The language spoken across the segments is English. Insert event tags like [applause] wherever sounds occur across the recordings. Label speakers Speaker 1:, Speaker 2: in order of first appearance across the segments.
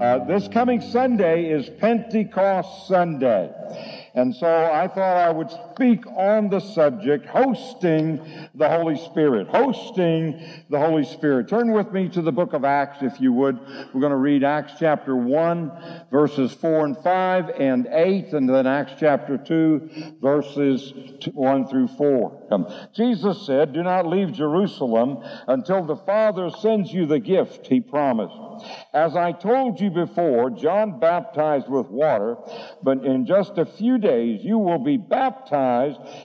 Speaker 1: Uh, this coming Sunday is Pentecost Sunday. And so I thought I would speak on the subject, hosting the Holy Spirit. Hosting the Holy Spirit. Turn with me to the book of Acts, if you would. We're going to read Acts chapter 1, verses 4 and 5 and 8, and then Acts chapter 2, verses 1 through 4. Um, Jesus said, Do not leave Jerusalem until the Father sends you the gift he promised. As I told you before, John baptized with water, but in just a few days you will be baptized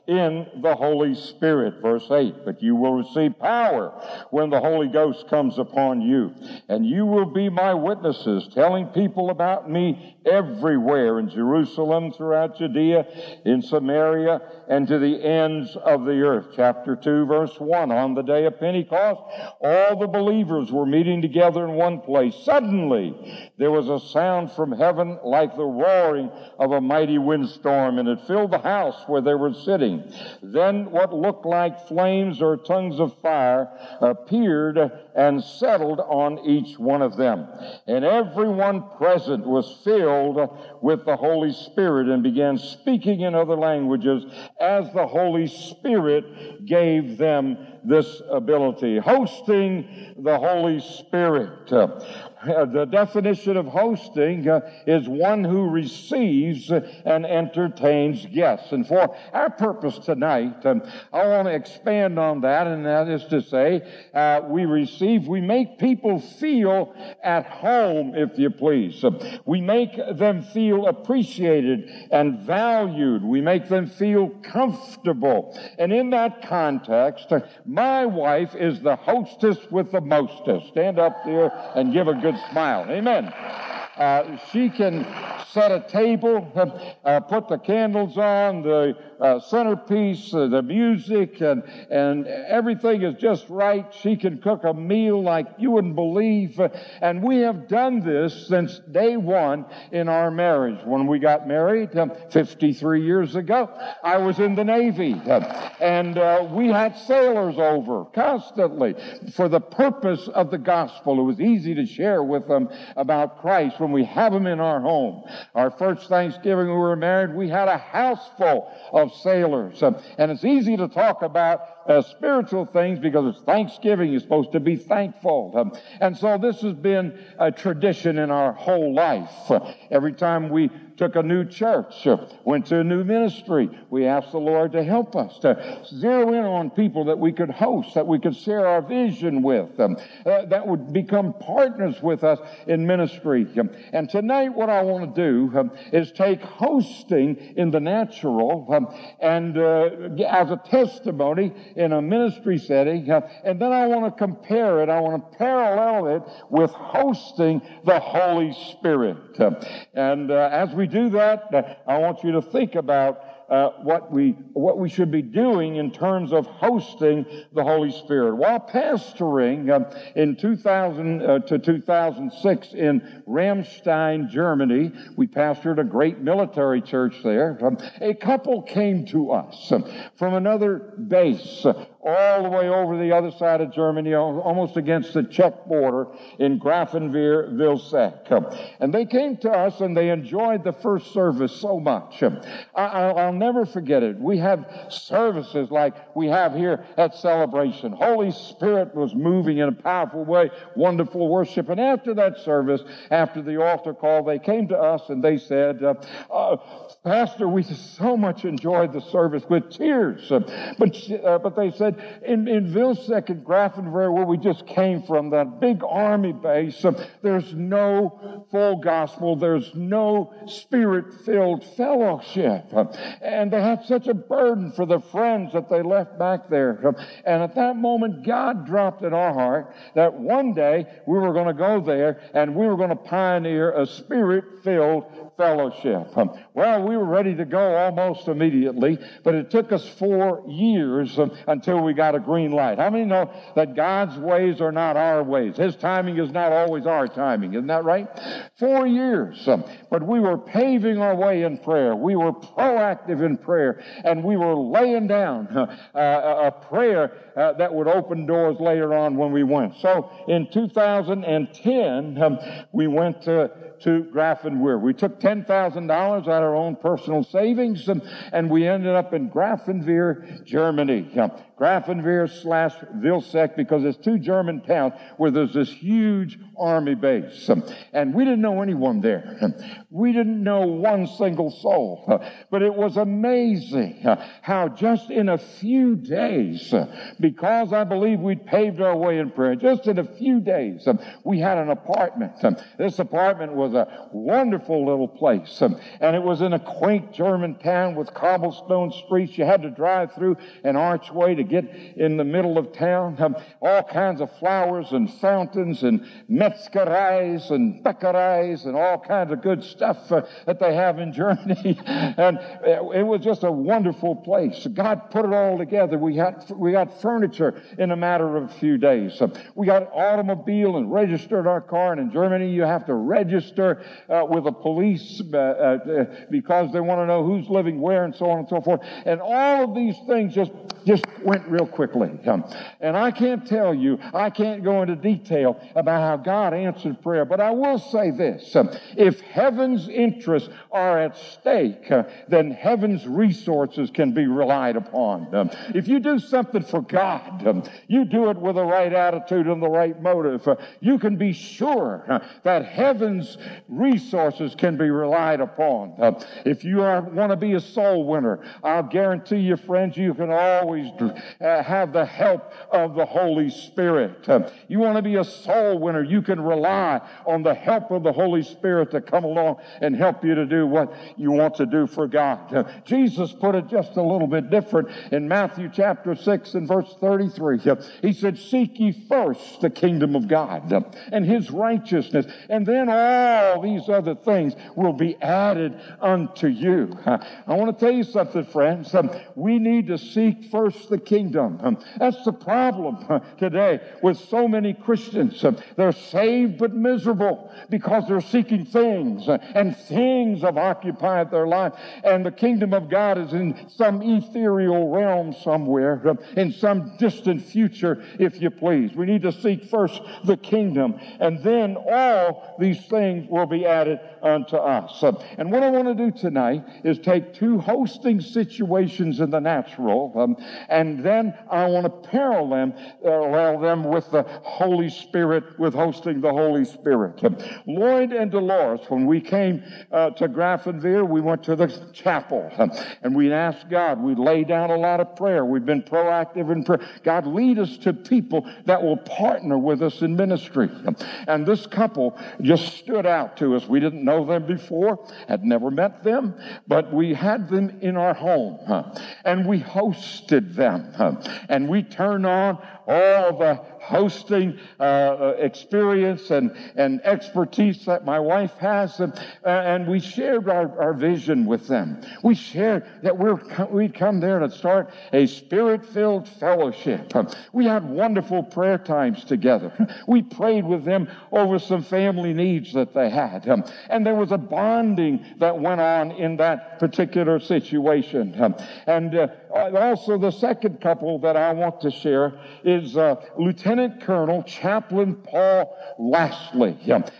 Speaker 1: in the Holy Spirit. Verse 8. But you will receive power when the Holy Ghost comes upon you. And you will be my witnesses, telling people about me everywhere in Jerusalem, throughout Judea, in Samaria, and to the ends of the earth. Chapter 2, verse 1. On the day of Pentecost, all the believers were meeting together in one place. Suddenly, there was a sound from heaven like the roaring of a mighty windstorm, and it filled the house where they were sitting. Then what looked like flames or tongues of fire appeared and settled on each one of them. And everyone present was filled with the Holy Spirit and began speaking in other languages as the Holy Spirit gave them this ability. Hosting the Holy Spirit. The definition of hosting uh, is one who receives and entertains guests. And for our purpose tonight, um, I want to expand on that, and that is to say, uh, we receive, we make people feel at home, if you please. We make them feel appreciated and valued. We make them feel comfortable. And in that context, my wife is the hostess with the mostest. Stand up there and give a good smile. Amen. Uh, she can set a table, [laughs] uh, put the candles on, the uh, centerpiece, uh, the music, and, and everything is just right. She can cook a meal like you wouldn't believe. And we have done this since day one in our marriage. When we got married um, 53 years ago, I was in the Navy. And uh, we had sailors over constantly for the purpose of the gospel. It was easy to share with them about Christ when we have them in our home. Our first Thanksgiving we were married, we had a house full of sailors. And it's easy to talk about uh, spiritual things because it's Thanksgiving. You're supposed to be thankful. Um, and so this has been a tradition in our whole life. Uh, every time we took a new church, uh, went to a new ministry, we asked the Lord to help us to zero in on people that we could host, that we could share our vision with, um, uh, that would become partners with us in ministry. Um, and tonight, what I want to do um, is take hosting in the natural um, and uh, as a testimony in a ministry setting, and then I want to compare it, I want to parallel it with hosting the Holy Spirit. And uh, as we do that, uh, I want you to think about uh, what we what we should be doing in terms of hosting the Holy Spirit. While pastoring uh, in 2000 uh, to 2006 in Ramstein, Germany, we pastored a great military church there. Um, a couple came to us um, from another base all the way over the other side of Germany, almost against the Czech border in Grafenwöhr-Vilseck. And they came to us and they enjoyed the first service so much. I, will never forget it. We have services like we have here at Celebration. Holy Spirit was moving in a powerful way, wonderful worship. And after that service, after the altar call, they came to us and they said, uh, uh, Pastor, we so much enjoyed the service with tears. But, uh, but they said, in, in Vilseck and where we just came from, that big army base, there's no full gospel. There's no spirit-filled fellowship. Uh, and they had such a burden for the friends that they left back there. And at that moment, God dropped in our heart that one day we were going to go there and we were going to pioneer a spirit-filled fellowship. Um, well, we were ready to go almost immediately, but it took us four years um, until we got a green light? How many know that God's ways are not our ways? His timing is not always our timing. Isn't that right? Four years. Um, but we were paving our way in prayer. We were proactive in prayer. And we were laying down [laughs] uh, a prayer uh, that would open doors later on when we went. So in 2010, um, we went to to Grafenwöhr. We took $10,000 out of our own personal savings and, and we ended up in Grafenwöhr, Germany. Grafenwöhr slash Vilseck because it's two German towns where there's this huge army base. And we didn't know anyone there. We didn't know one single soul. But it was amazing how just in a few days, because I believe we'd paved our way in prayer, just in a few days, we had an apartment. This apartment was a wonderful little place. And it was in a quaint German town with cobblestone streets. You had to drive through an archway to get in the middle of town. Um, all kinds of flowers and fountains and metzgereis and bäckereis and all kinds of good stuff uh, that they have in Germany. [laughs] and it was just a wonderful place. God put it all together. We had, we got furniture in a matter of a few days. Um, we got an automobile and registered our car. And in Germany, you have to register uh, with the police uh, uh, because they want to know who's living where and so on and so forth. And all of these things just, just went went real quickly. And I can't tell you, I can't go into detail about how God answered prayer, but I will say this. If heaven's interests are at stake, then heaven's resources can be relied upon. If you do something for God, you do it with the right attitude and the right motive, you can be sure that heaven's resources can be relied upon. If you want to be a soul winner, I'll guarantee you, friends, you can always uh, have the help of the Holy Spirit. Uh, you want to be a soul winner, you can rely on the help of the Holy Spirit to come along and help you to do what you want to do for God. Uh, Jesus put it just a little bit different in Matthew chapter 6 and verse 33. Uh, he said, Seek ye first the kingdom of God uh, and his righteousness, and then all these other things will be added unto you. Uh, I want to tell you something, friends. Um, we need to seek first the kingdom kingdom. Um, that's the problem uh, today with so many Christians. Um, they're saved but miserable because they're seeking things uh, and things have occupied their life. And the kingdom of God is in some ethereal realm somewhere, um, in some distant future, if you please. We need to seek first the kingdom and then all these things will be added unto us. And what I want to do tonight is take two hosting situations in the natural um, and then I want to parallel them, parallel them with the Holy Spirit, with hosting the Holy Spirit. Lloyd and Dolores, when we came uh, to Grafenwöhr, we went to the chapel and we asked God. We laid down a lot of prayer. We've been proactive in prayer. God, lead us to people that will partner with us in ministry. And this couple just stood out to us. We didn't know them before, had never met them, but we had them in our home and we hosted them. And we turn on all the hosting uh, uh, experience and, and expertise that my wife has, and, uh, and we shared our, our vision with them. We shared that we're, we'd come there to start a spirit filled fellowship. We had wonderful prayer times together. We prayed with them over some family needs that they had. And there was a bonding that went on in that particular situation. And uh, also, the second couple that I want to share is uh, Lieutenant Colonel Chaplain Paul Lastly.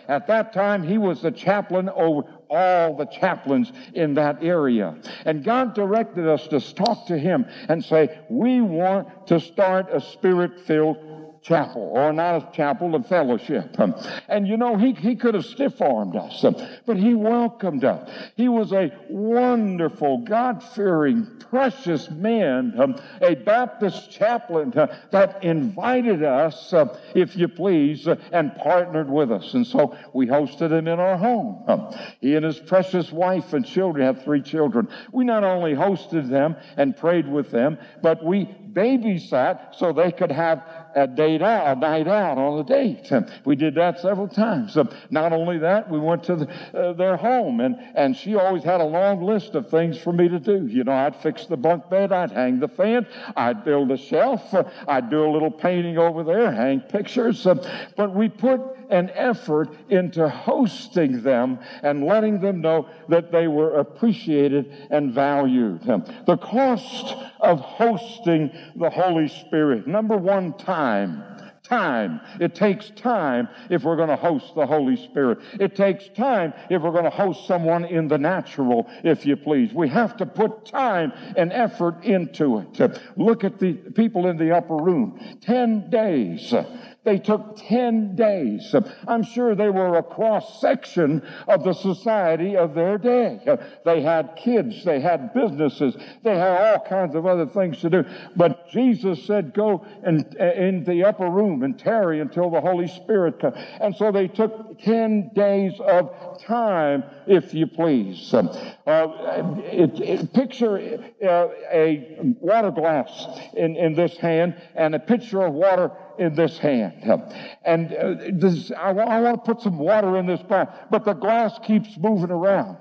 Speaker 1: At that time, he was the chaplain over all the chaplains in that area. And God directed us to talk to him and say, we want to start a spirit filled chapel, or not a chapel, a fellowship. Um, and you know, he, he could have stiff armed us, um, but he welcomed us. He was a wonderful, God fearing, precious man, um, a Baptist chaplain uh, that invited us, if you please, uh, and partnered with us. And so we hosted him in our home. He and his precious wife and children have three children. We not only hosted them and prayed with them, but we babysat so they could have a date out, a night out on a date. We did that several times. Not only that, we went to the, uh, their home, and, and she always had a long list of things for me to do. You know, I'd fix the bunk bed, I'd hang the fan, I'd build a shelf, uh, I'd do a little painting over there, hang pictures. Uh, but we put an effort into hosting them and letting them know that they were appreciated and valued. The cost of hosting the Holy Spirit. Number one, time. Time. It takes time if we're going to host the Holy Spirit. It takes time if we're going to host someone in the natural, if you please. We have to put time and effort into it. Look at the people in the upper room. Ten days they took 10 days. I'm sure they were a cross section of the society of their day. They had kids, they had businesses, they had all kinds of other things to do. But Jesus said, Go in, uh, in the upper room and tarry until the Holy Spirit comes. And so they took 10 days of time, if you please. Uh, it, it, picture uh, a water glass in, in this hand and a pitcher of water in this hand. And uh, this, I, I, want to put some water in this glass, but the glass keeps moving around.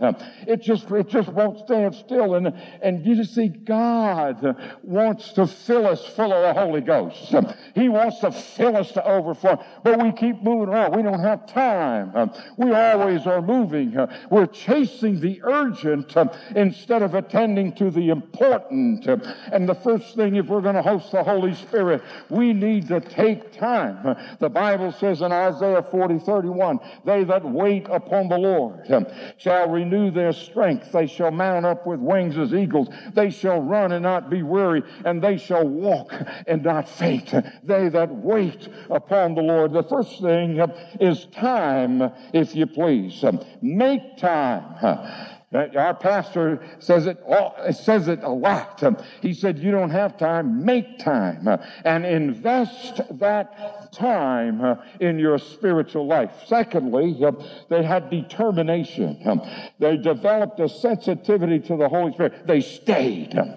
Speaker 1: It just, it just won't stand still. And, and you just see God wants to fill us full of the Holy Ghost. He wants to fill us to overflow, but we keep moving around. We don't have time. We always are moving. We're chasing the urgent instead of attending to the important. And the first thing, if we're going to host the Holy Spirit, we need to take take time. The Bible says in Isaiah 40, 31, they that wait upon the Lord shall renew their strength. They shall mount up with wings as eagles. They shall run and not be weary, and they shall walk and not faint. They that wait upon the Lord. The first thing is time, if you please. Make time. Uh, our pastor says it, all, says it a lot. Um, he said, You don't have time, make time uh, and invest that time uh, in your spiritual life. Secondly, they had determination. Um, they developed a sensitivity to the Holy Spirit. They stayed. Um,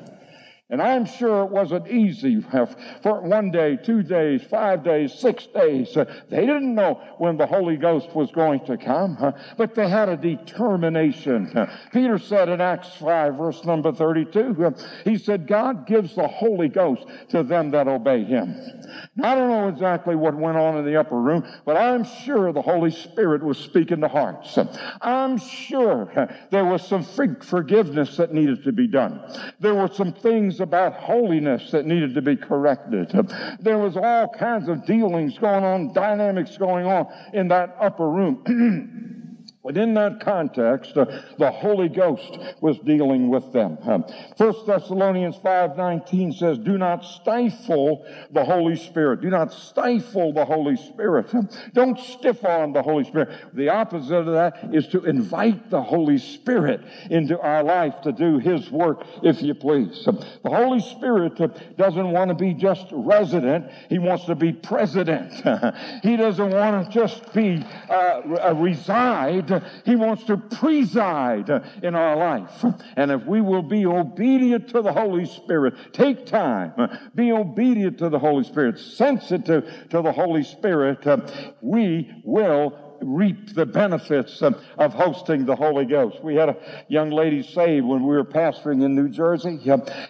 Speaker 1: And I'm sure it wasn't easy for one day, two days, five days, six days. Uh, they didn't know when the Holy Ghost was going to come, but they had a determination. Uh, Peter said in Acts 5, verse number 32, uh, he said, God gives the Holy Ghost to them that obey him. Now, I don't know exactly what went on in the upper room, but I'm sure the Holy Spirit was speaking to hearts. I'm sure there was some forgiveness that needed to be done. There were some things things about holiness that needed to be corrected. There was all kinds of dealings going on, dynamics going on in that upper room. [clears throat] In that context, uh, the Holy Ghost was dealing with them. Um, 1 Thessalonians 5.19 says, Do not stifle the Holy Spirit. Do not stifle the Holy Spirit. Don't stiff on the Holy Spirit. The opposite of that is to invite the Holy Spirit into our life to do His work, if you please. The Holy Spirit uh, doesn't want to be just resident. He wants to be president. [laughs] he doesn't want to just be uh, reside he wants to preside in our life. And if we will be obedient to the Holy Spirit, take time, be obedient to the Holy Spirit, sensitive to the Holy Spirit, we will reap the benefits of, of, hosting the Holy Ghost. We had a young lady saved when we were pastoring in New Jersey,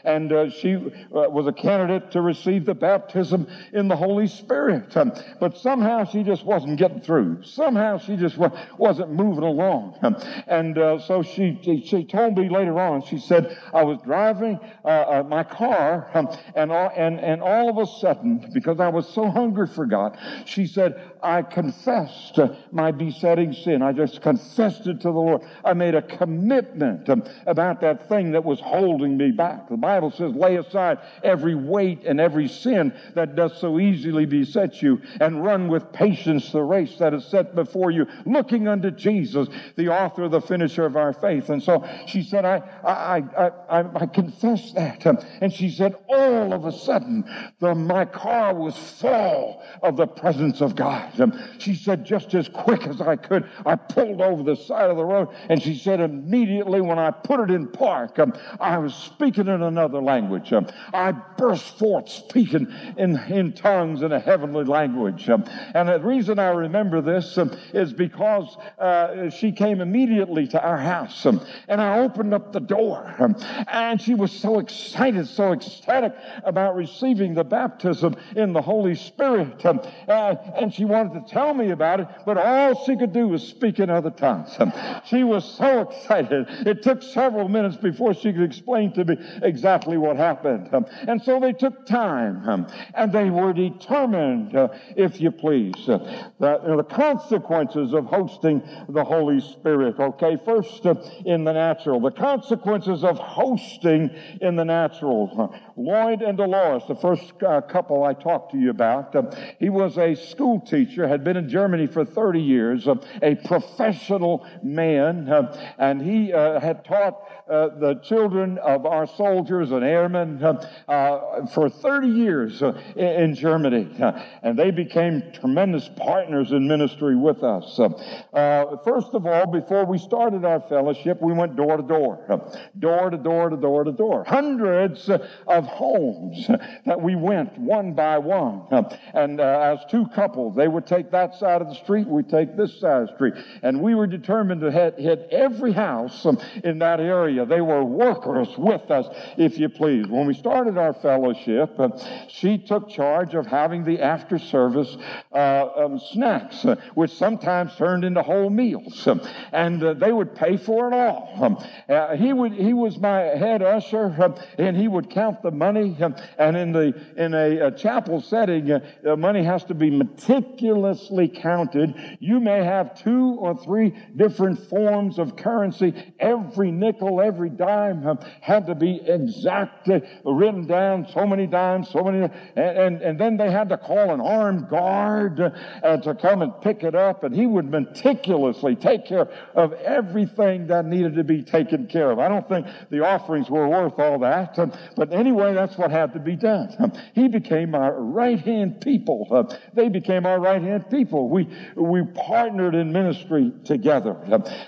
Speaker 1: and uh, she uh, was a candidate to receive the baptism in the Holy Spirit. Um, but somehow she just wasn't getting through. Somehow she just wa- wasn't moving along. Um, and uh, so she, she told me later on, she said, I was driving uh, uh, my car, um, and, all, and, and all of a sudden, because I was so hungry for God, she said, I confessed my besetting sin. I just confessed it to the Lord. I made a commitment about that thing that was holding me back. The Bible says, lay aside every weight and every sin that does so easily beset you and run with patience the race that is set before you, looking unto Jesus, the author, the finisher of our faith. And so she said, I, I, I, I, I confess that. And she said, all of a sudden, the, my car was full of the presence of God. She said, just as quick as I could, I pulled over the side of the road. And she said, immediately when I put it in park, um, I was speaking in another language. Um, I burst forth speaking in, in tongues in a heavenly language. Um, and the reason I remember this um, is because uh, she came immediately to our house. Um, and I opened up the door. Um, and she was so excited, so ecstatic about receiving the baptism in the Holy Spirit. Uh, and she wanted to tell me about it, but all she could do was speak in other tongues. [laughs] she was so excited. It took several minutes before she could explain to me exactly what happened. [laughs] and so they took time [laughs] and they were determined, uh, if you please, uh, that, you know, the consequences of hosting the Holy Spirit. Okay, first uh, in the natural, the consequences of hosting in the natural. Lloyd and Dolores, the first uh, couple I talked to you about, uh, he was a school teacher, had been in Germany for 30 years, uh, a professional man, uh, and he uh, had taught uh, the children of our soldiers and airmen uh, uh, for 30 years in Germany, and they became tremendous partners in ministry with us. first of all, before we started our fellowship, we went door to door, door to door to door to door. Hundreds of homes that we went one by one. And as two couples, they take that side of the street, we take this side of the street. And we were determined to hit, hit every house in that area. They were workers with us, if you please. When we started our fellowship, uh, she took charge of having the after service uh, um, snacks, uh, which sometimes turned into whole meals. Um, and uh, they would pay for it all. Um, uh, he, would, he was my head usher, and he would count the money. And in the in a, a chapel setting, uh, the money has to be meticulously counted. You may have two or three different forms of currency. Every nickel, every dime had to be exactly written down. So many dimes, so many, and and, and then they had to call an armed guard uh, to come and pick it up, and he would meticulously take care of everything that needed to be taken care of. I don't think the offerings were worth all that, um, but anyway, that's what had to be done. He became our right hand people. Uh, they became our right hand people. We, we partnered in ministry together.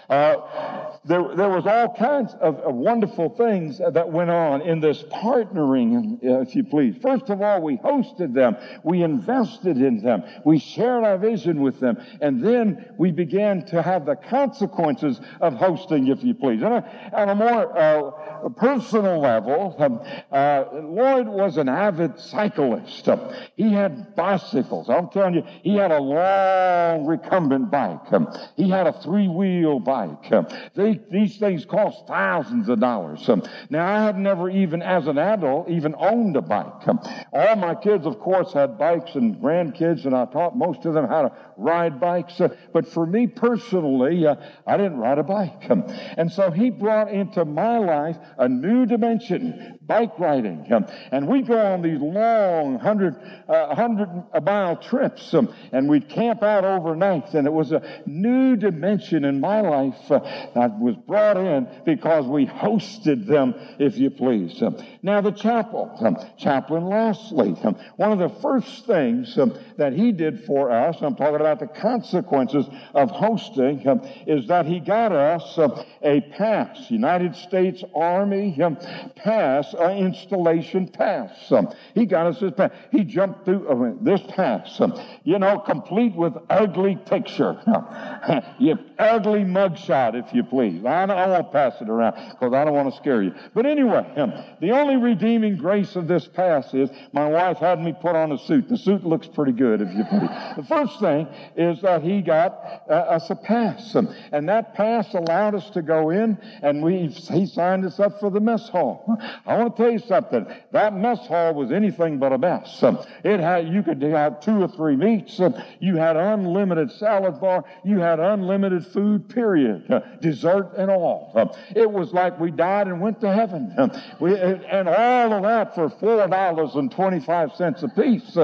Speaker 1: Uh, there, there was all kinds of, of, wonderful things that went on in this partnering, if you please. First of all, we hosted them. We invested in them. We shared our vision with them. And then we began to have the consequences of hosting, if you please. On a, on a more uh, personal level, um, uh, Lloyd was an avid cyclist. Um, he had bicycles. I'm telling you, he had a long recumbent bike. Um, he had a three-wheel bike. Um, they these things cost thousands of dollars. Um, now, I have never even, as an adult, even owned a bike. Um, all my kids, of course, had bikes and grandkids, and I taught most of them how to ride bikes. Uh, but for me personally, uh, I didn't ride a bike. Um, and so he brought into my life a new dimension, bike riding. Um, and we'd go on these long 100, uh, 100 mile trips, um, and we'd camp out overnight. And it was a new dimension in my life uh, that was brought in because we hosted them, if you please. Now, the chapel, Chaplain Lastly, one of the first things that he did for us, I'm talking about about the consequences of hosting um, is that he got us um, a pass, United States Army um, pass, uh, installation pass. Um, he got us this pass. He jumped through uh, this pass, um, you know, complete with ugly picture. [laughs] you ugly mugshot, if you please. I, I won't pass it around because I don't want to scare you. But anyway, um, the only redeeming grace of this pass is my wife had me put on a suit. The suit looks pretty good, if you please. The first thing is that he got uh, us a pass. And that pass allowed us to go in and we, he signed us up for the mess hall. I want to tell you something. That mess hall was anything but a mess. It had, you could have two or three meats. You had unlimited salad bar. You had unlimited food, period. Dessert and all. It was like we died and went to heaven. We, and all of that for $4.25 a piece.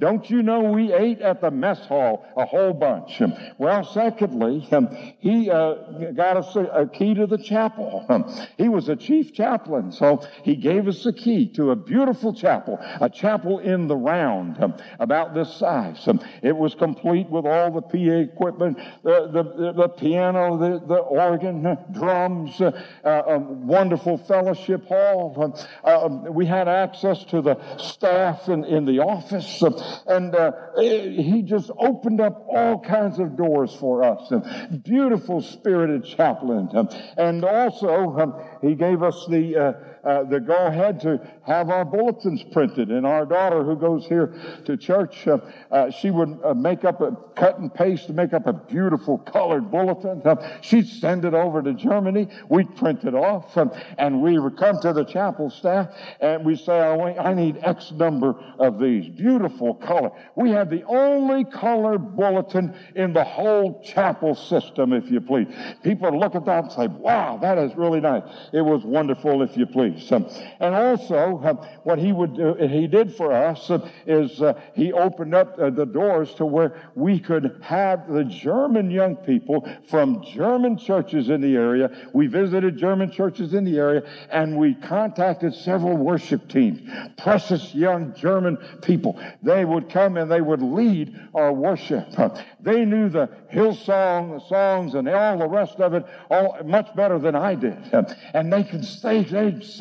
Speaker 1: Don't you know we ate at the mess hall a whole bunch. Well, secondly, he uh, got us a, key to the chapel. He was a chief chaplain, so he gave us a key to a beautiful chapel, a chapel in the round, um, about this size. Um, it was complete with all the PA equipment, the, the, the piano, the, the organ, uh, drums, uh, uh, um, wonderful fellowship hall. Um, uh, um, we had access to the staff in, in the office, um, and uh, he just opened up all kinds of doors for us. beautiful spirited chaplain. and also, he gave us the uh, uh, the go ahead to have our bulletins printed. And our daughter, who goes here to church, uh, uh, she would uh, make up a cut and paste to make up a beautiful colored bulletin. Uh, she'd send it over to Germany. We'd print it off, um, and we would come to the chapel staff and we say, "I need X number of these." Beautiful color. We had the only color bulletin in the whole chapel system, if you please. People look at that and say, "Wow, that is really nice." It was wonderful, if you please. And also, um, what he would do, he did for us uh, is uh, he opened up uh, the doors to where we could have the German young people from German churches in the area. We visited German churches in the area, and we contacted several worship teams. Precious young German people. They would come and they would lead our worship. They knew the Hillsong the songs and all the rest of it all much better than I did. And they could they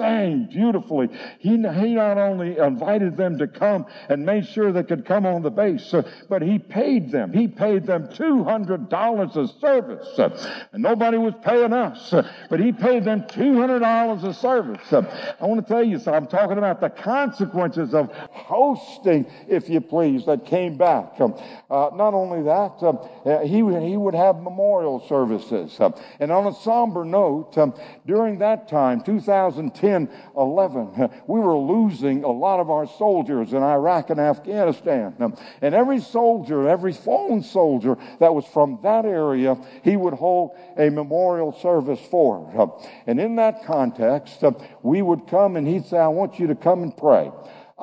Speaker 1: sang beautifully. He, he not only invited them to come and made sure they could come on the base, uh, but he paid them. He paid them $200 a service. Uh, and nobody was paying us, uh, but he paid them $200 a service. I want to tell you. I'm talking about the consequences of hosting, if you please, that came back. Um, uh, not only that, um, uh, he, he would have memorial services. Um, and on a somber note, um, during that time, 2010 11, [laughs] we were losing a lot of our soldiers in Iraq and Afghanistan. And every soldier, every fallen soldier that was from that area, he would hold a memorial service for. And in that context, we would come and he'd say, I want you to come and pray.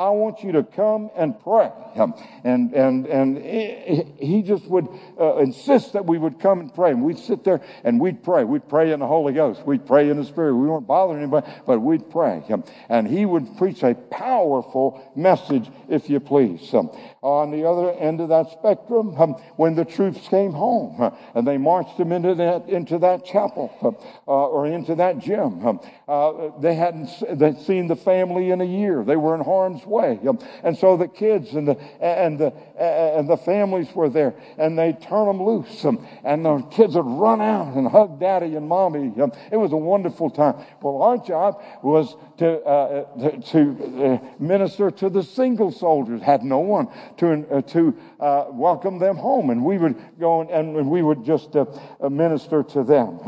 Speaker 1: I want you to come and pray. Um, and, and, and he just would uh, insist that we would come and pray. And we'd sit there and we'd pray. We'd pray in the Holy Ghost. We'd pray in the Spirit. We weren't bothering anybody, but we'd pray. Um, and he would preach a powerful message, if you please. Um, On the other end of that spectrum, when the troops came home and they marched them into that, into that chapel uh, or into that gym, uh, they hadn't they'd seen the family in a year. They were in harm's way. And so the kids and the, and the, and the families were there and they'd turn them loose and the kids would run out and hug daddy and mommy. It was a wonderful time. Well, our job was to, uh, to uh, minister to the single soldiers, had no one to, uh, to uh, welcome them home. And we would go and, and we would just uh, minister to them.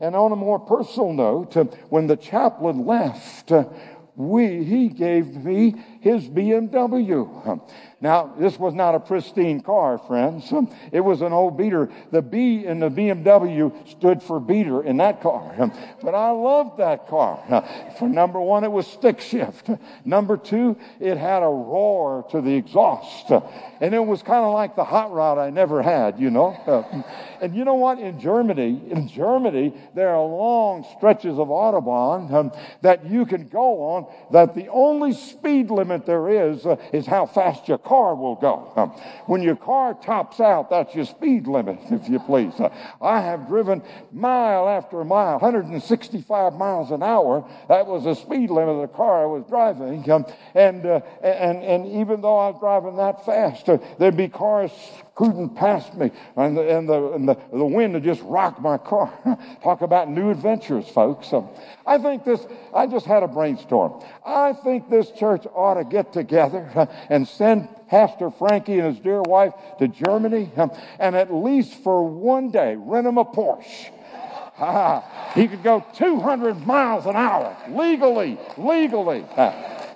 Speaker 1: And on a more personal note, when the chaplain left, we, he gave me his BMW. Now, this was not a pristine car, friends. It was an old beater. The B in the BMW stood for beater in that car. But I loved that car. For number one, it was stick shift. Number two, it had a roar to the exhaust. And it was kind of like the hot rod I never had, you know. And you know what? In Germany, in Germany, there are long stretches of Autobahn um, that you can go on that the only speed limit there is uh, is how fast your car will go. Um, when your car tops out, that's your speed limit, [laughs] if you please. Uh, I have driven mile after mile, 165 miles an hour. That was the speed limit of the car I was driving. Um, and, uh, and, and even though I was driving that fast, uh, there'd be cars scooting past me, and the, and the, and the, the wind would just rock my car. [laughs] Talk about new adventures, folks. Um, I think this, I just had a brainstorm. I think this church ought to get together [laughs] and send Pastor Frankie and his dear wife to Germany [laughs] and at least for one day rent him a Porsche. he could go 200 miles an hour legally, legally.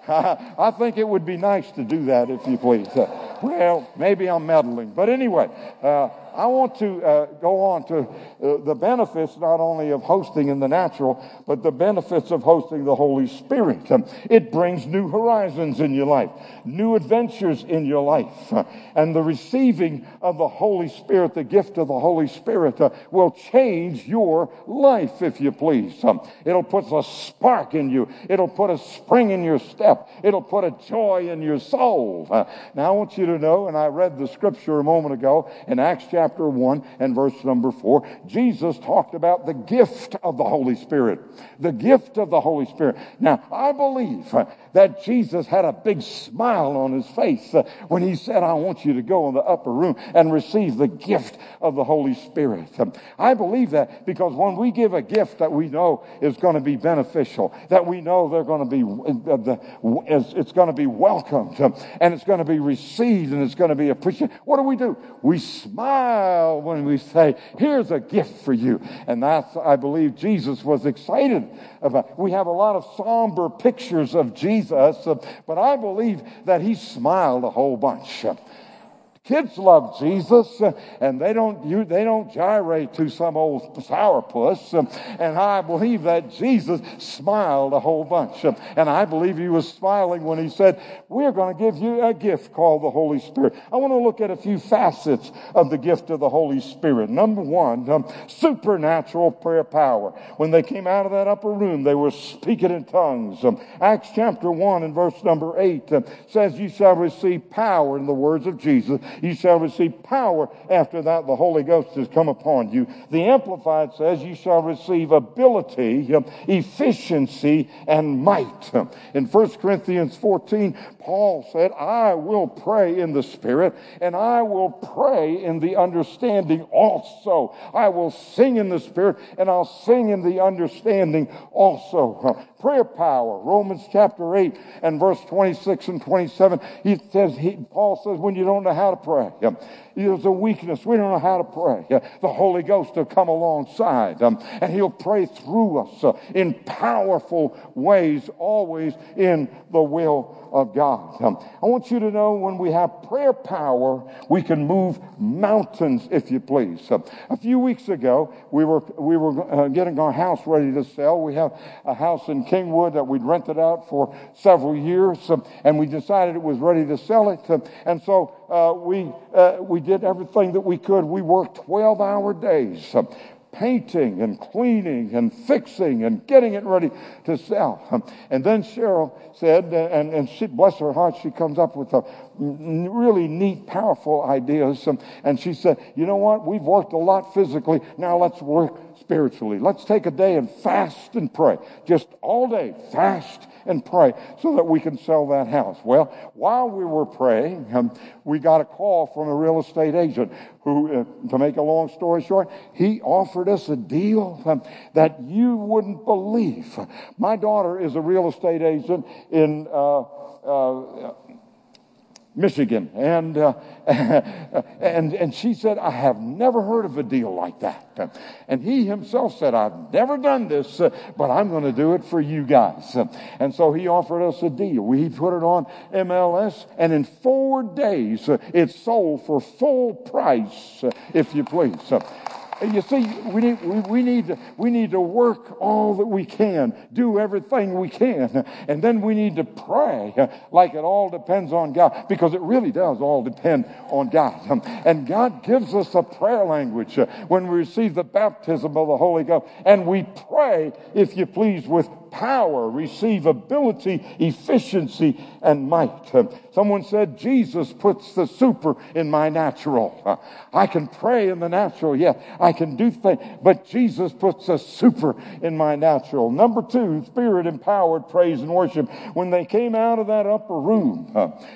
Speaker 1: [laughs] I think it would be nice to do that if you please. Uh, well, maybe I'm meddling. But anyway, uh, I want to uh, go on to uh, the benefits not only of hosting in the natural, but the benefits of hosting the Holy Spirit. Um, it brings new horizons in your life, new adventures in your life. Uh, and the receiving of the Holy Spirit, the gift of the Holy Spirit, uh, will change your life, if you please. Um, it'll put a spark in you, it'll put a spring in your step, it'll put a joy in your soul. Uh, now, I want you to know, and I read the scripture a moment ago in Acts chapter 1 and verse number 4, Jesus talked about the gift of the Holy Spirit. The gift of the Holy Spirit. Now, I believe that Jesus had a big smile on his face when he said, I want you to go in the upper room and receive the gift of the Holy Spirit. I believe that because when we give a gift that we know is going to be beneficial, that we know they're going to be, uh, it's going to be welcomed and it's going to be received and it's going to be appreciated, what do we do? We smile when we say, here's a gift for you. And that's, I believe Jesus was excited about. We have a lot of somber pictures of Jesus, but I believe that he smiled a whole bunch. Kids love Jesus, and they don't you, they don't gyrate to some old sourpuss. Um, and I believe that Jesus smiled a whole bunch, um, and I believe he was smiling when he said, "We're going to give you a gift called the Holy Spirit." I want to look at a few facets of the gift of the Holy Spirit. Number one, um, supernatural prayer power. When they came out of that upper room, they were speaking in tongues. Um, Acts chapter one and verse number eight uh, says, "You shall receive power." In the words of Jesus you shall receive power after that the Holy Ghost has come upon you. The Amplified says you shall receive ability, efficiency, and might. In 1 Corinthians 14, Paul said, I will pray in the Spirit, and I will pray in the understanding also. I will sing in the Spirit, and I'll sing in the understanding also. Prayer power, Romans chapter 8 and verse 26 and 27, he says, he, Paul says, when you don't know how to pray, there's a weakness. We don't know how to pray. The Holy Ghost will come alongside um, and He'll pray through us uh, in powerful ways, always in the will of God. Um, I want you to know when we have prayer power, we can move mountains, if you please. Um, a few weeks ago, we were, we were uh, getting our house ready to sell. We have a house in Kingwood that we'd rented out for several years, um, and we decided it was ready to sell it. Um, and so uh, we, uh, we did everything that we could. We worked 12 hour days. Um, painting and cleaning and fixing and getting it ready to sell. And then Cheryl said, and, and she, bless her heart, she comes up with a really neat, powerful ideas. And she said, you know what? We've worked a lot physically. Now let's work spiritually. Let's take a day and fast and pray. Just all day, fast and pray so that we can sell that house. Well, while we were praying, um, we got a call from a real estate agent who, uh, to make a long story short, he offered us a deal um, that you wouldn't believe. My daughter is a real estate agent in uh, uh, Michigan. And, uh, [laughs] and, and she said, I have never heard of a deal like that. And he himself said, I've never done this, but I'm going to do it for you guys. And so he offered us a deal. We put it on MLS, and in four days, it sold for full price, if you please. You see, we need, we, we, need to, we need to work all that we can, do everything we can, and then we need to pray like it all depends on God, because it really does all depend on God. And God gives us a prayer language when we receive the baptism of the Holy Ghost, and we pray, if you please, with power, receive ability, efficiency, and might. Someone said, Jesus puts the super in my natural. I can pray in the natural, yeah, I can do things, but Jesus puts a super in my natural. Number two, spirit empowered praise and worship. When they came out of that upper room,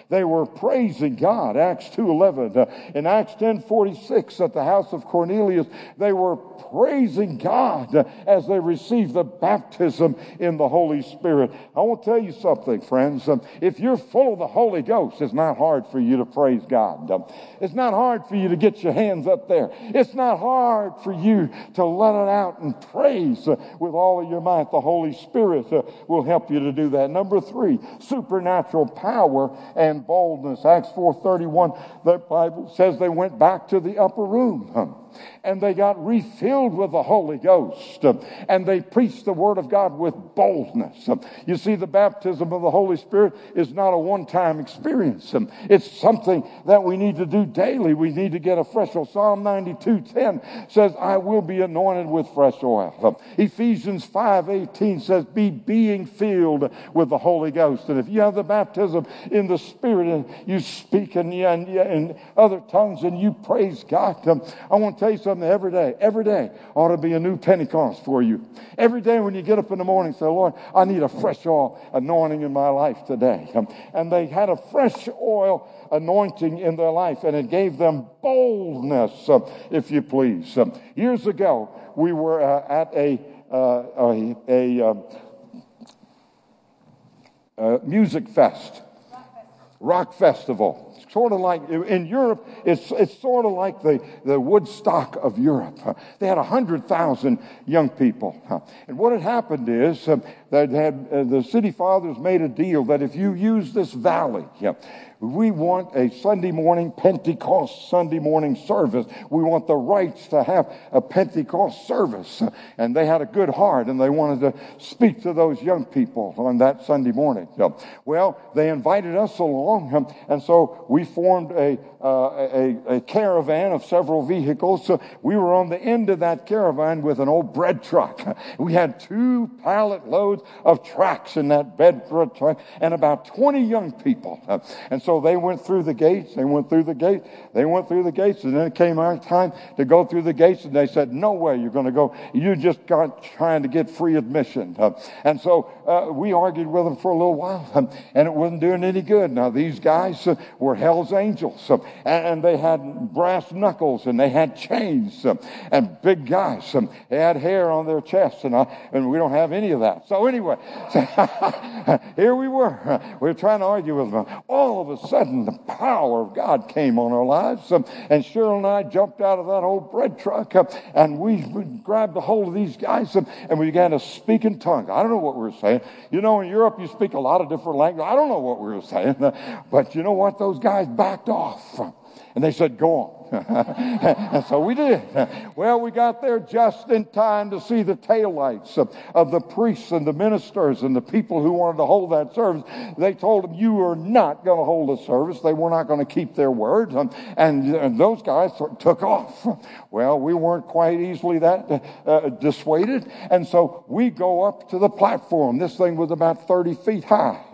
Speaker 1: they were praising God. Acts 2.11. In Acts 10.46 at the house of Cornelius, they were praising God as they received the baptism in in the Holy Spirit. I want to tell you something, friends. Um, if you're full of the Holy Ghost, it's not hard for you to praise God. Um, it's not hard for you to get your hands up there. It's not hard for you to let it out and praise uh, with all of your might. The Holy Spirit uh, will help you to do that. Number three, supernatural power and boldness. Acts 4.31, the Bible says they went back to the upper room and they got refilled with the Holy Ghost and they preached the Word of God with boldness. You see, the baptism of the Holy Spirit is not a one time experience, it's something that we need to do daily. We need to get a fresh oil. Psalm 92 10 says, I will be anointed with fresh oil. Ephesians 5 18 says, Be being filled with the Holy Ghost. And if you have the baptism in the Spirit and you speak in, in, in other tongues and you praise God, I want to something every day, every day ought to be a new Pentecost for you. Every day when you get up in the morning, say, Lord, I need a fresh oil anointing in my life today. And they had a fresh oil anointing in their life, and it gave them boldness, if you please. Years ago, we were uh, at a, uh, a, a, um, a music fest, rock festival sort of like in Europe, it's, it's sort of like the, the Woodstock of Europe. They had 100,000 young people. And what had happened is uh, that had, uh, the city fathers made a deal that if you use this valley, we want a Sunday morning, Pentecost Sunday morning service. We want the rights to have a Pentecost service. And they had a good heart and they wanted to speak to those young people on that Sunday morning. Well, they invited us along. And so we formed a, uh, a, a, caravan of several vehicles. So we were on the end of that caravan with an old bread truck. We had two pallet loads of tracks in that bread truck and about 20 young people. And so they went through the gates. They went through the gate. They went through the gates. And then it came our time to go through the gates. And they said, no way you're going to go. You just got trying to get free admission. and so uh, we argued with them for a little while. and it wasn't doing any good. Now these guys uh, were Hell's Angels. and they had brass knuckles and they had chains and big guys. they had hair on their chests. And, I, and we don't have any of that. So anyway, [laughs] here we were. We were trying to argue with them. All of a sudden, the power of God came on our lives. Um, and Cheryl and I jumped out of that old bread truck uh, and we, grabbed a hold of these guys um, and we began to speak in tongues. I don't know what we were saying. You know, in Europe, you speak a lot of different languages. I don't know what we were saying. but you know what? Those guys backed off. And they said, Go on. [laughs] and so we did. Well, we got there just in time to see the taillights of, of the priests and the ministers and the people who wanted to hold that service. They told them, You are not going to hold a service. They were not going to keep their word. And, and, and those guys took off. Well, we weren't quite easily that uh, dissuaded. And so we go up to the platform. This thing was about 30 feet high.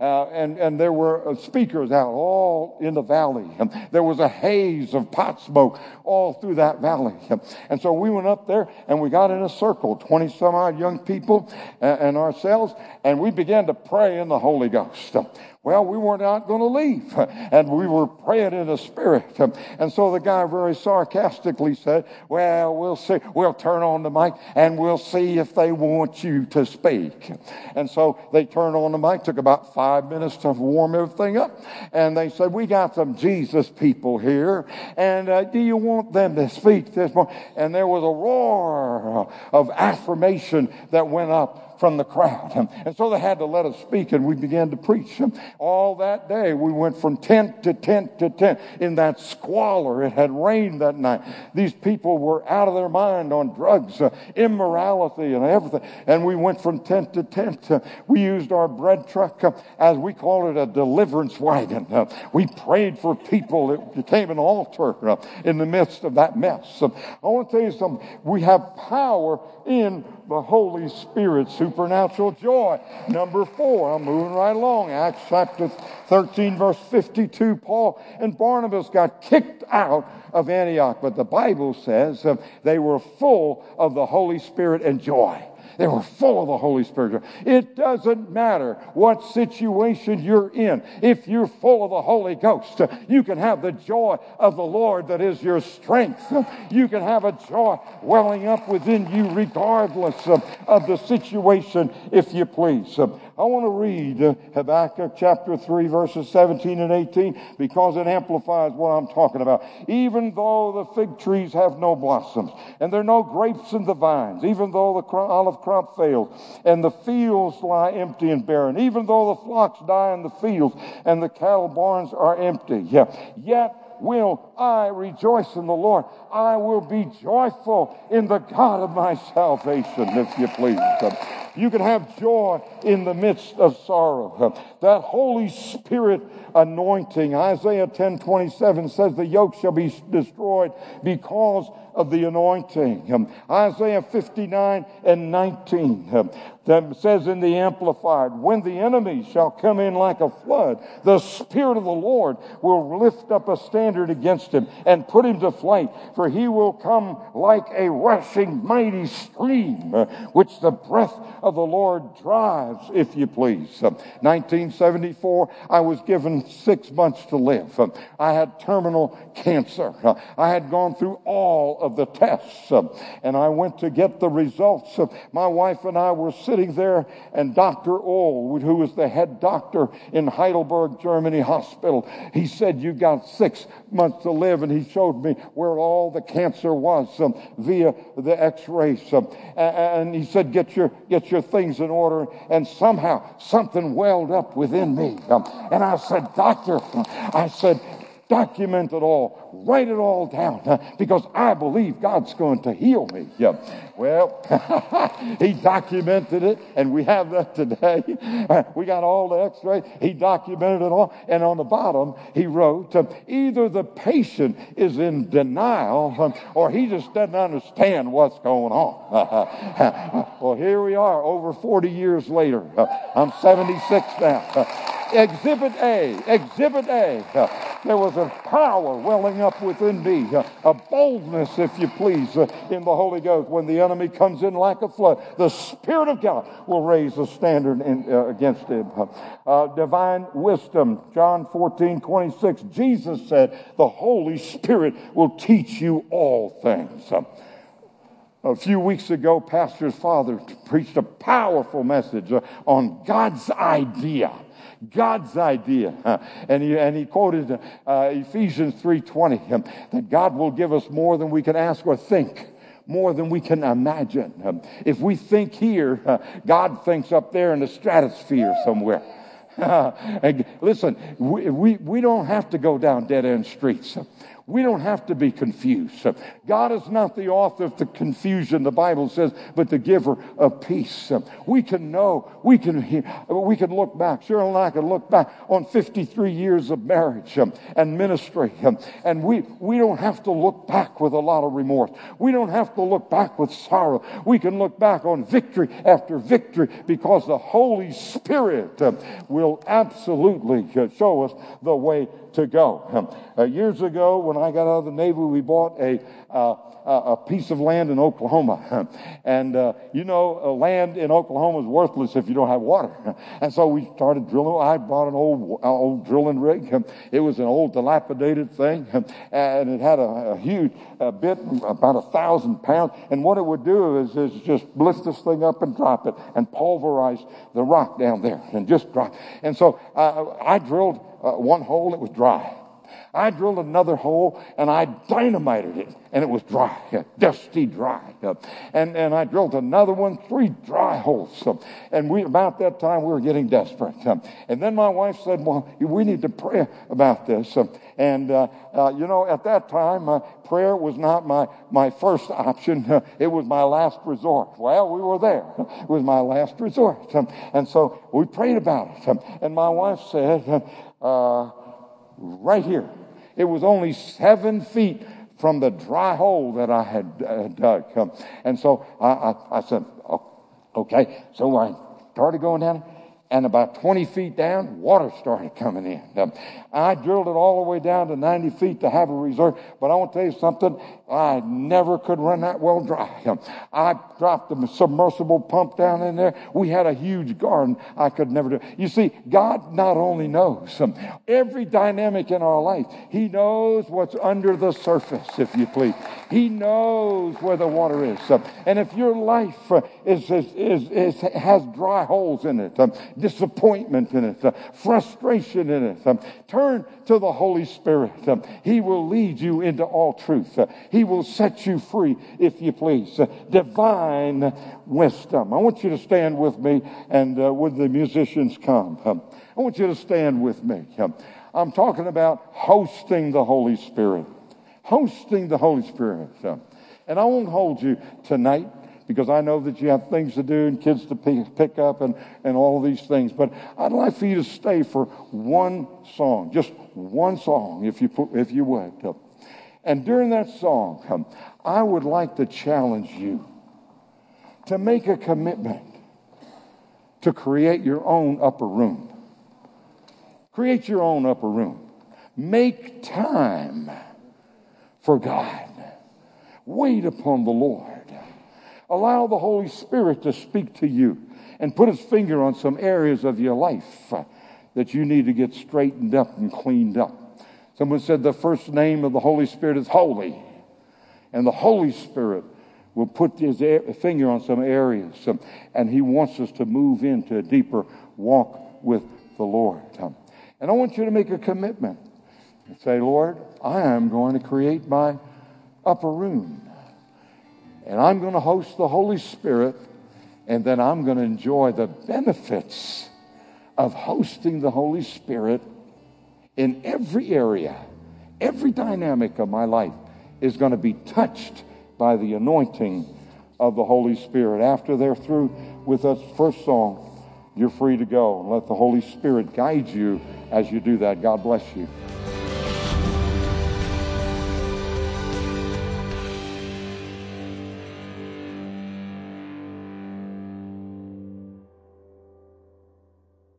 Speaker 1: Uh, and, and there were speakers out all in the valley. There was a haze of pot smoke all through that valley. [laughs] And so we went up there and we got in a circle, 20 some odd young people and ourselves, and we began to pray in the Holy Ghost. Well, we were not going to leave, [laughs] and we were praying in the Spirit. And so the guy very sarcastically said, Well, we'll see. We'll turn on the mic and we'll see if they want you to speak. And so they turned on the mic, took about five minutes to warm everything up, and they said, We got some Jesus people here, and uh, do you want them to speak this morning? And there was a roar of affirmation that went up from the crowd. [laughs] And so they had to let us speak, and we began to preach. [laughs] All that day, we went from tent to tent to tent in that squalor. It had rained that night. These people were out of their mind on drugs, uh, immorality, and everything. And we went from tent to tent. [laughs] We used our bread truck, uh, as we call it, a deliverance wagon. We prayed for people. It became an altar uh, in the midst of that mess. I want to tell you something. We have power in the Holy Spirit, supernatural joy. Number four, I'm moving right along. Acts chapter 13, verse 52. Paul and Barnabas got kicked out of Antioch, but the Bible says uh, they were full of the Holy Spirit and joy. They were full of the Holy Spirit. It doesn't matter what situation you're in. If you're full of the Holy Ghost, you can have the joy of the Lord that is your strength. You can have a joy welling up within you regardless of, of the situation, if you please. I want to read uh, Habakkuk chapter 3, verses 17 and 18, because it amplifies what I'm talking about. Even though the fig trees have no blossoms, and there are no grapes in the vines, even though the olive crop fails, and the fields lie empty and barren, even though the flocks die in the fields, and the cattle barns are empty, yeah, yet will I rejoice in the Lord. I will be joyful in the God of my salvation, if you please. You can have joy in the midst of sorrow. That Holy Spirit anointing, Isaiah 10 27 says, The yoke shall be destroyed because of the anointing. Isaiah 59 and 19 um, that says in the Amplified, when the enemy shall come in like a flood, the Spirit of the Lord will lift up a standard against him and put him to flight, for he will come like a rushing mighty stream, which the breath of the Lord drives, if you please. Um, 1974, I was given six months to live. I had terminal cancer. I had gone through all of the tests, and I went to get the results. My wife and I were there, and Dr. Ohl, who was the head doctor in Heidelberg, Germany hospital, he said, You got six months to live, and he showed me where all the cancer was um, via the x rays. Um, and he said, get your, get your things in order. And somehow something welled up within me. Um, and I said, Doctor, I said, document it all, write it all down, because I believe God's going to heal me. Yeah. Well, [laughs] he documented it, and we have that today. Uh, we got all the x rays. He documented it all, and on the bottom, he wrote uh, either the patient is in denial or he just doesn't understand what's going on. [laughs] well, here we are over 40 years later. Uh, I'm 76 now. Exhibit A, Exhibit A. There was a power welling up within me, a boldness, if you please, in the Holy Ghost. When the enemy comes in like a flood, the Spirit of God will raise a standard in, uh, against him. Uh, divine wisdom, John 14, 26. Jesus said, The Holy Spirit will teach you all things. A few weeks ago, Pastor's father preached a powerful message on God's idea God's idea. [laughs] And he, and he quoted uh, Ephesians 3.20, um, that God will give us more than we can ask or think more than we can imagine. Um, if we think here, uh, God thinks up there in the stratosphere somewhere. [laughs] listen, we, we, we don't have to go down dead end streets. We don't have to be confused. God is not the author of the confusion, the Bible says, but the giver of peace. We can know, we can hear, we can look back. Cheryl and I can look back on 53 years of marriage um, and ministry. Um, and we, we don't have to look back with a lot of remorse. We don't have to look back with sorrow. We can look back on victory after victory because the Holy Spirit um, will absolutely uh, show us the way to go. Uh, years ago, when I got out of the Navy, we bought a, uh, a piece of land in Oklahoma. and, uh, you know, land in Oklahoma is worthless if you don't have water. And so we started drilling. I bought an old, old drilling rig. It was an old dilapidated thing. And it had a, a huge a bit, about a thousand pounds. And what it would do is, is just lift this thing up and drop it and pulverize the rock down there and just drop. And so uh, I drilled uh, one hole, it was dry. I drilled another hole and I dynamited it and it was dry, [laughs] dusty dry. And, and I drilled another one, three dry holes. And we, about that time, we were getting desperate. And then my wife said, well, we need to pray about this. And, uh, uh, you know, at that time, uh, prayer was not my, my first option. [laughs] it was my last resort. Well, we were there. It was my last resort. and so we prayed about it. and my wife said, uh, right here, it was only seven feet from the dry hole that I had uh, dug. And so I, I, I said, oh, okay. So I started going down, and about 20 feet down, water started [laughs] coming in. I drilled it all the way down to 90 feet to have a reserve, but I want to tell you something, I never could run that well dry. [laughs] I dropped the submersible pump down in there. We had a huge garden. I could never do. You see, God not only knows [laughs] every dynamic in our life, He knows what's under the surface, if you please. He knows where the water is. And if your life uh, is, is, is, is, has dry holes in it, um, disappointment in it, uh, frustration in it. Um, turn to the Holy Spirit. Um, he will lead you into all truth. Uh, he will set you free, if you please. Uh, divine wisdom. I want you to stand with me, and would the musicians come? Um, I want you to stand with me. I'm talking about hosting the Holy Spirit. Hosting the Holy Spirit. And I won't hold you tonight because I know that you have things to do and kids to pick up and, and all of these things. But I'd like for you to stay for one song, just one song, if you, put, if you would. And during that song, I would like to challenge you to make a commitment to create your own upper room. Create your own upper room. Make time for God. Wait upon the Lord. Allow the Holy Spirit to speak to you and put his finger on some areas of your life uh, that you need to get straightened up and cleaned up. Someone said the first name of the Holy Spirit is holy, and the Holy Spirit will put his finger on some areas, um, and he wants us to move into a deeper walk with the Lord. Um, and I want you to make a commitment and say, Lord, I am going to create my upper room. And I'm going to host the Holy Spirit, and then I'm going to enjoy the benefits of hosting the Holy Spirit in every area. Every dynamic of my life is going to be touched by the anointing of the Holy Spirit. After they're through with us first song, you're free to go and let the Holy Spirit guide you as you do that. God bless you.